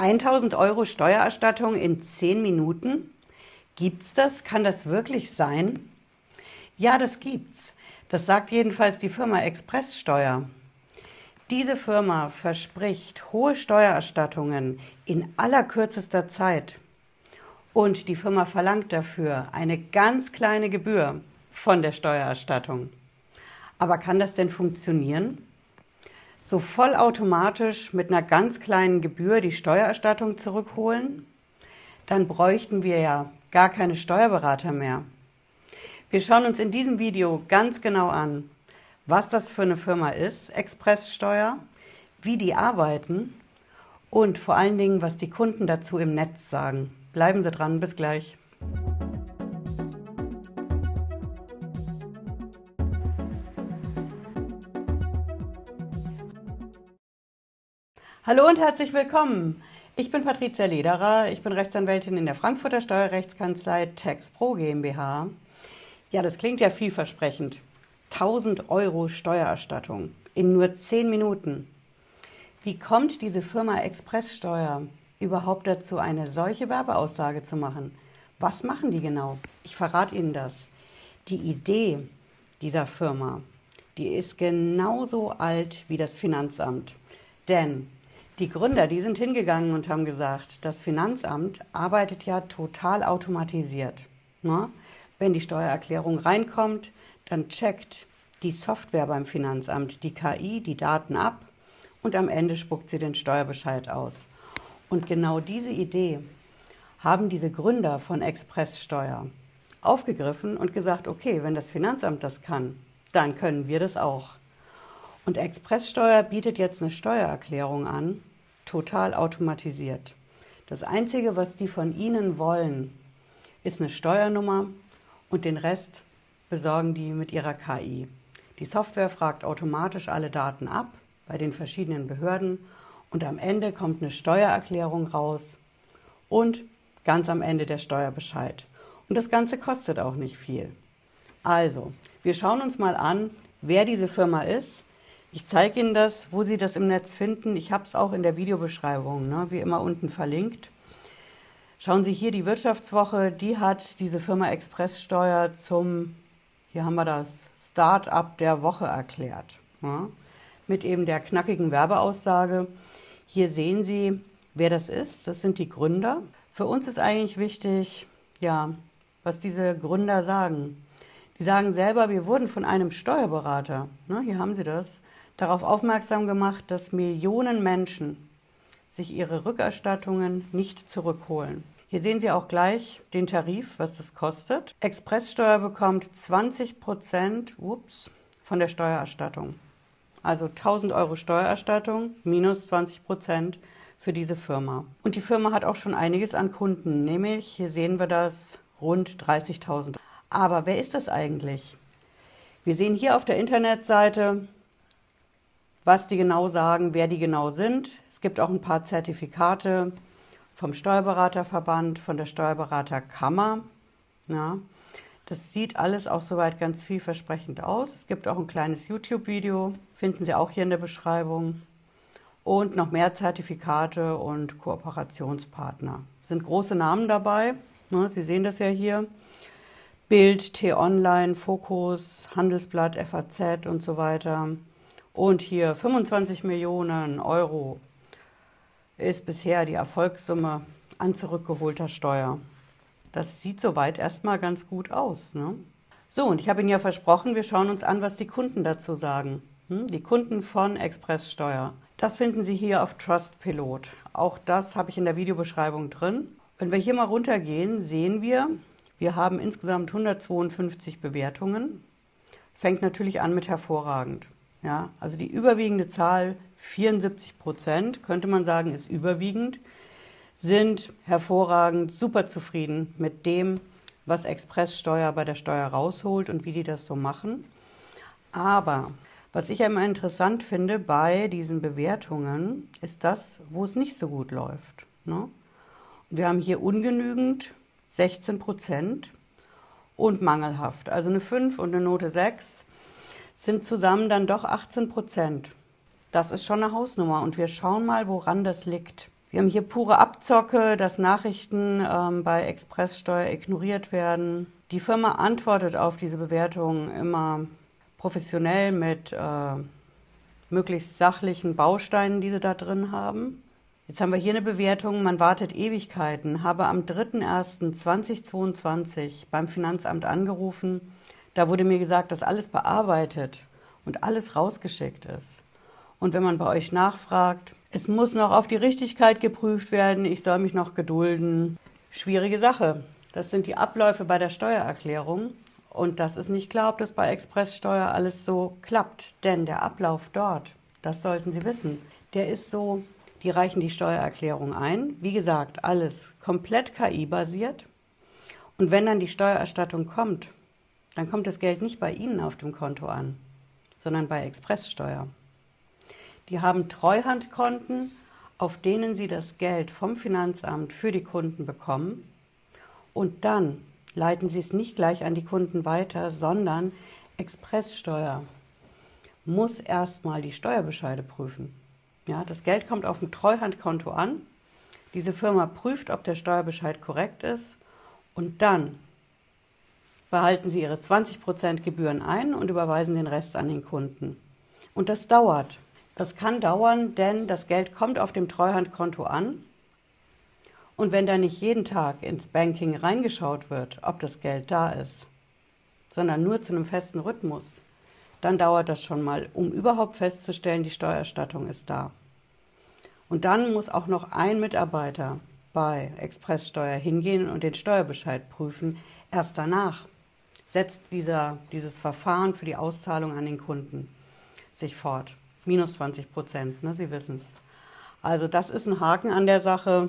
1000 Euro Steuererstattung in 10 Minuten? Gibt's das? Kann das wirklich sein? Ja, das gibt's. Das sagt jedenfalls die Firma Expresssteuer. Diese Firma verspricht hohe Steuererstattungen in allerkürzester Zeit. Und die Firma verlangt dafür eine ganz kleine Gebühr von der Steuererstattung. Aber kann das denn funktionieren? So vollautomatisch mit einer ganz kleinen Gebühr die Steuererstattung zurückholen? Dann bräuchten wir ja gar keine Steuerberater mehr. Wir schauen uns in diesem Video ganz genau an, was das für eine Firma ist, Expresssteuer, wie die arbeiten und vor allen Dingen, was die Kunden dazu im Netz sagen. Bleiben Sie dran, bis gleich. Hallo und herzlich willkommen. Ich bin Patricia Lederer, ich bin Rechtsanwältin in der Frankfurter Steuerrechtskanzlei TaxPro GmbH. Ja, das klingt ja vielversprechend. 1000 Euro Steuererstattung in nur 10 Minuten. Wie kommt diese Firma Expresssteuer überhaupt dazu, eine solche Werbeaussage zu machen? Was machen die genau? Ich verrate Ihnen das. Die Idee dieser Firma, die ist genauso alt wie das Finanzamt. Denn die Gründer, die sind hingegangen und haben gesagt, das Finanzamt arbeitet ja total automatisiert. Ne? Wenn die Steuererklärung reinkommt, dann checkt die Software beim Finanzamt, die KI, die Daten ab und am Ende spuckt sie den Steuerbescheid aus. Und genau diese Idee haben diese Gründer von Expresssteuer aufgegriffen und gesagt, okay, wenn das Finanzamt das kann, dann können wir das auch. Und Expresssteuer bietet jetzt eine Steuererklärung an, total automatisiert. Das Einzige, was die von Ihnen wollen, ist eine Steuernummer und den Rest besorgen die mit ihrer KI. Die Software fragt automatisch alle Daten ab bei den verschiedenen Behörden und am Ende kommt eine Steuererklärung raus und ganz am Ende der Steuerbescheid. Und das Ganze kostet auch nicht viel. Also, wir schauen uns mal an, wer diese Firma ist. Ich zeige Ihnen das, wo Sie das im Netz finden. Ich habe es auch in der Videobeschreibung, ne, wie immer unten verlinkt. Schauen Sie hier die Wirtschaftswoche, die hat diese Firma Expresssteuer zum, hier haben wir das, Start-up der Woche erklärt. Ja, mit eben der knackigen Werbeaussage. Hier sehen Sie, wer das ist. Das sind die Gründer. Für uns ist eigentlich wichtig, ja, was diese Gründer sagen. Die sagen selber, wir wurden von einem Steuerberater, ne, hier haben Sie das, darauf aufmerksam gemacht, dass Millionen Menschen sich ihre Rückerstattungen nicht zurückholen. Hier sehen Sie auch gleich den Tarif, was das kostet. Expresssteuer bekommt 20 Prozent von der Steuererstattung. Also 1000 Euro Steuererstattung minus 20 Prozent für diese Firma. Und die Firma hat auch schon einiges an Kunden, nämlich, hier sehen wir das, rund 30.000. Aber wer ist das eigentlich? Wir sehen hier auf der Internetseite, was die genau sagen, wer die genau sind. Es gibt auch ein paar Zertifikate vom Steuerberaterverband, von der Steuerberaterkammer. Ja. Das sieht alles auch soweit ganz vielversprechend aus. Es gibt auch ein kleines YouTube-Video, finden Sie auch hier in der Beschreibung. Und noch mehr Zertifikate und Kooperationspartner. Es sind große Namen dabei. Ne, Sie sehen das ja hier. Bild, T-Online, Fokus, Handelsblatt, FAZ und so weiter. Und hier 25 Millionen Euro ist bisher die Erfolgssumme an zurückgeholter Steuer. Das sieht soweit erstmal ganz gut aus. Ne? So, und ich habe Ihnen ja versprochen, wir schauen uns an, was die Kunden dazu sagen. Hm? Die Kunden von Expresssteuer. Das finden Sie hier auf Trustpilot. Auch das habe ich in der Videobeschreibung drin. Wenn wir hier mal runtergehen, sehen wir, wir haben insgesamt 152 Bewertungen. Fängt natürlich an mit hervorragend. Ja, also die überwiegende Zahl, 74 Prozent, könnte man sagen, ist überwiegend sind hervorragend, super zufrieden mit dem, was Expresssteuer bei der Steuer rausholt und wie die das so machen. Aber was ich immer interessant finde bei diesen Bewertungen, ist das, wo es nicht so gut läuft. Ne? Wir haben hier ungenügend 16 Prozent und mangelhaft. Also eine 5 und eine Note 6 sind zusammen dann doch 18 Prozent. Das ist schon eine Hausnummer und wir schauen mal, woran das liegt. Wir haben hier pure Abzocke, dass Nachrichten ähm, bei Expresssteuer ignoriert werden. Die Firma antwortet auf diese Bewertungen immer professionell mit äh, möglichst sachlichen Bausteinen, die sie da drin haben. Jetzt haben wir hier eine Bewertung, man wartet Ewigkeiten, habe am 3.1.2022 beim Finanzamt angerufen. Da wurde mir gesagt, dass alles bearbeitet und alles rausgeschickt ist. Und wenn man bei euch nachfragt, es muss noch auf die Richtigkeit geprüft werden, ich soll mich noch gedulden. Schwierige Sache. Das sind die Abläufe bei der Steuererklärung. Und das ist nicht klar, ob das bei Expresssteuer alles so klappt. Denn der Ablauf dort, das sollten Sie wissen, der ist so, die reichen die Steuererklärung ein. Wie gesagt, alles komplett KI-basiert. Und wenn dann die Steuererstattung kommt, dann kommt das Geld nicht bei Ihnen auf dem Konto an, sondern bei Expresssteuer. Die haben Treuhandkonten, auf denen sie das Geld vom Finanzamt für die Kunden bekommen. Und dann leiten sie es nicht gleich an die Kunden weiter, sondern Expresssteuer muss erstmal die Steuerbescheide prüfen. Ja, das Geld kommt auf dem Treuhandkonto an. Diese Firma prüft, ob der Steuerbescheid korrekt ist. Und dann behalten sie ihre 20% Gebühren ein und überweisen den Rest an den Kunden. Und das dauert. Das kann dauern, denn das Geld kommt auf dem Treuhandkonto an. Und wenn da nicht jeden Tag ins Banking reingeschaut wird, ob das Geld da ist, sondern nur zu einem festen Rhythmus, dann dauert das schon mal, um überhaupt festzustellen, die Steuererstattung ist da. Und dann muss auch noch ein Mitarbeiter bei Expresssteuer hingehen und den Steuerbescheid prüfen. Erst danach setzt dieser, dieses Verfahren für die Auszahlung an den Kunden sich fort minus 20 Prozent, ne? Sie wissen es. Also das ist ein Haken an der Sache.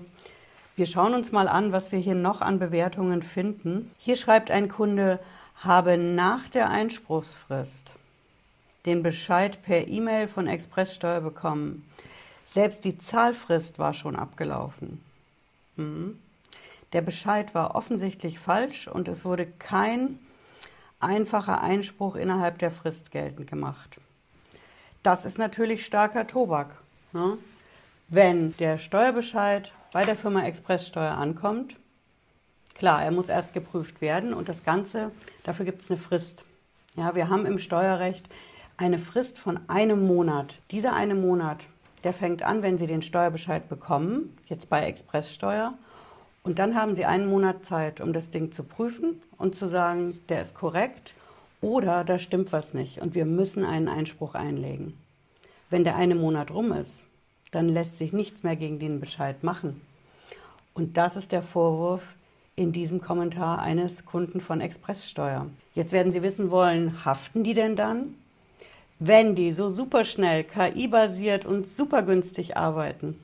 Wir schauen uns mal an, was wir hier noch an Bewertungen finden. Hier schreibt ein Kunde, habe nach der Einspruchsfrist den Bescheid per E-Mail von Expresssteuer bekommen. Selbst die Zahlfrist war schon abgelaufen. Mhm. Der Bescheid war offensichtlich falsch und es wurde kein einfacher Einspruch innerhalb der Frist geltend gemacht. Das ist natürlich starker Tobak. Ne? Wenn der Steuerbescheid bei der Firma Expresssteuer ankommt, klar, er muss erst geprüft werden und das Ganze, dafür gibt es eine Frist. Ja, wir haben im Steuerrecht eine Frist von einem Monat. Dieser eine Monat, der fängt an, wenn Sie den Steuerbescheid bekommen, jetzt bei Expresssteuer. Und dann haben Sie einen Monat Zeit, um das Ding zu prüfen und zu sagen, der ist korrekt oder da stimmt was nicht und wir müssen einen Einspruch einlegen. Wenn der eine Monat rum ist, dann lässt sich nichts mehr gegen den Bescheid machen. Und das ist der Vorwurf in diesem Kommentar eines Kunden von Expresssteuer. Jetzt werden Sie wissen wollen, haften die denn dann? Wenn die so super schnell, KI-basiert und super günstig arbeiten,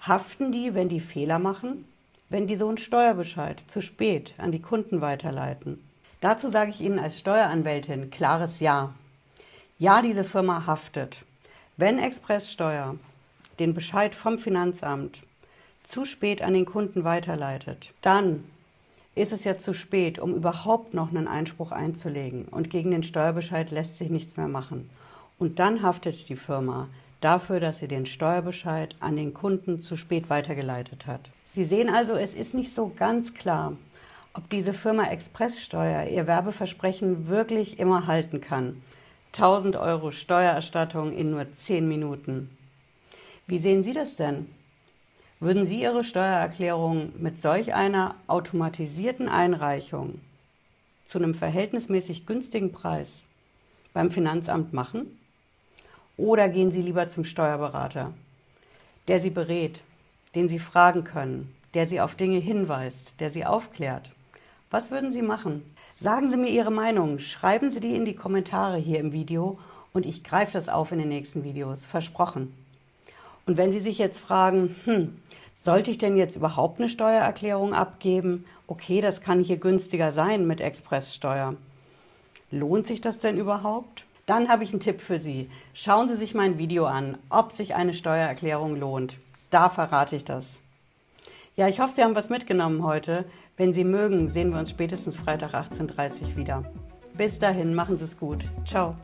haften die, wenn die Fehler machen? Wenn die so einen Steuerbescheid zu spät an die Kunden weiterleiten? Dazu sage ich Ihnen als Steueranwältin klares Ja. Ja, diese Firma haftet. Wenn Expresssteuer den Bescheid vom Finanzamt zu spät an den Kunden weiterleitet, dann ist es ja zu spät, um überhaupt noch einen Einspruch einzulegen. Und gegen den Steuerbescheid lässt sich nichts mehr machen. Und dann haftet die Firma dafür, dass sie den Steuerbescheid an den Kunden zu spät weitergeleitet hat. Sie sehen also, es ist nicht so ganz klar, ob diese Firma Expresssteuer ihr Werbeversprechen wirklich immer halten kann. 1000 Euro Steuererstattung in nur 10 Minuten. Wie sehen Sie das denn? Würden Sie Ihre Steuererklärung mit solch einer automatisierten Einreichung zu einem verhältnismäßig günstigen Preis beim Finanzamt machen? Oder gehen Sie lieber zum Steuerberater, der Sie berät, den Sie fragen können, der Sie auf Dinge hinweist, der Sie aufklärt? Was würden Sie machen? Sagen Sie mir Ihre Meinung, schreiben Sie die in die Kommentare hier im Video und ich greife das auf in den nächsten Videos, versprochen. Und wenn Sie sich jetzt fragen, hm, sollte ich denn jetzt überhaupt eine Steuererklärung abgeben? Okay, das kann hier günstiger sein mit Expresssteuer. Lohnt sich das denn überhaupt? Dann habe ich einen Tipp für Sie. Schauen Sie sich mein Video an, ob sich eine Steuererklärung lohnt. Da verrate ich das. Ja, ich hoffe, Sie haben was mitgenommen heute. Wenn Sie mögen, sehen wir uns spätestens Freitag 18.30 Uhr wieder. Bis dahin, machen Sie es gut. Ciao.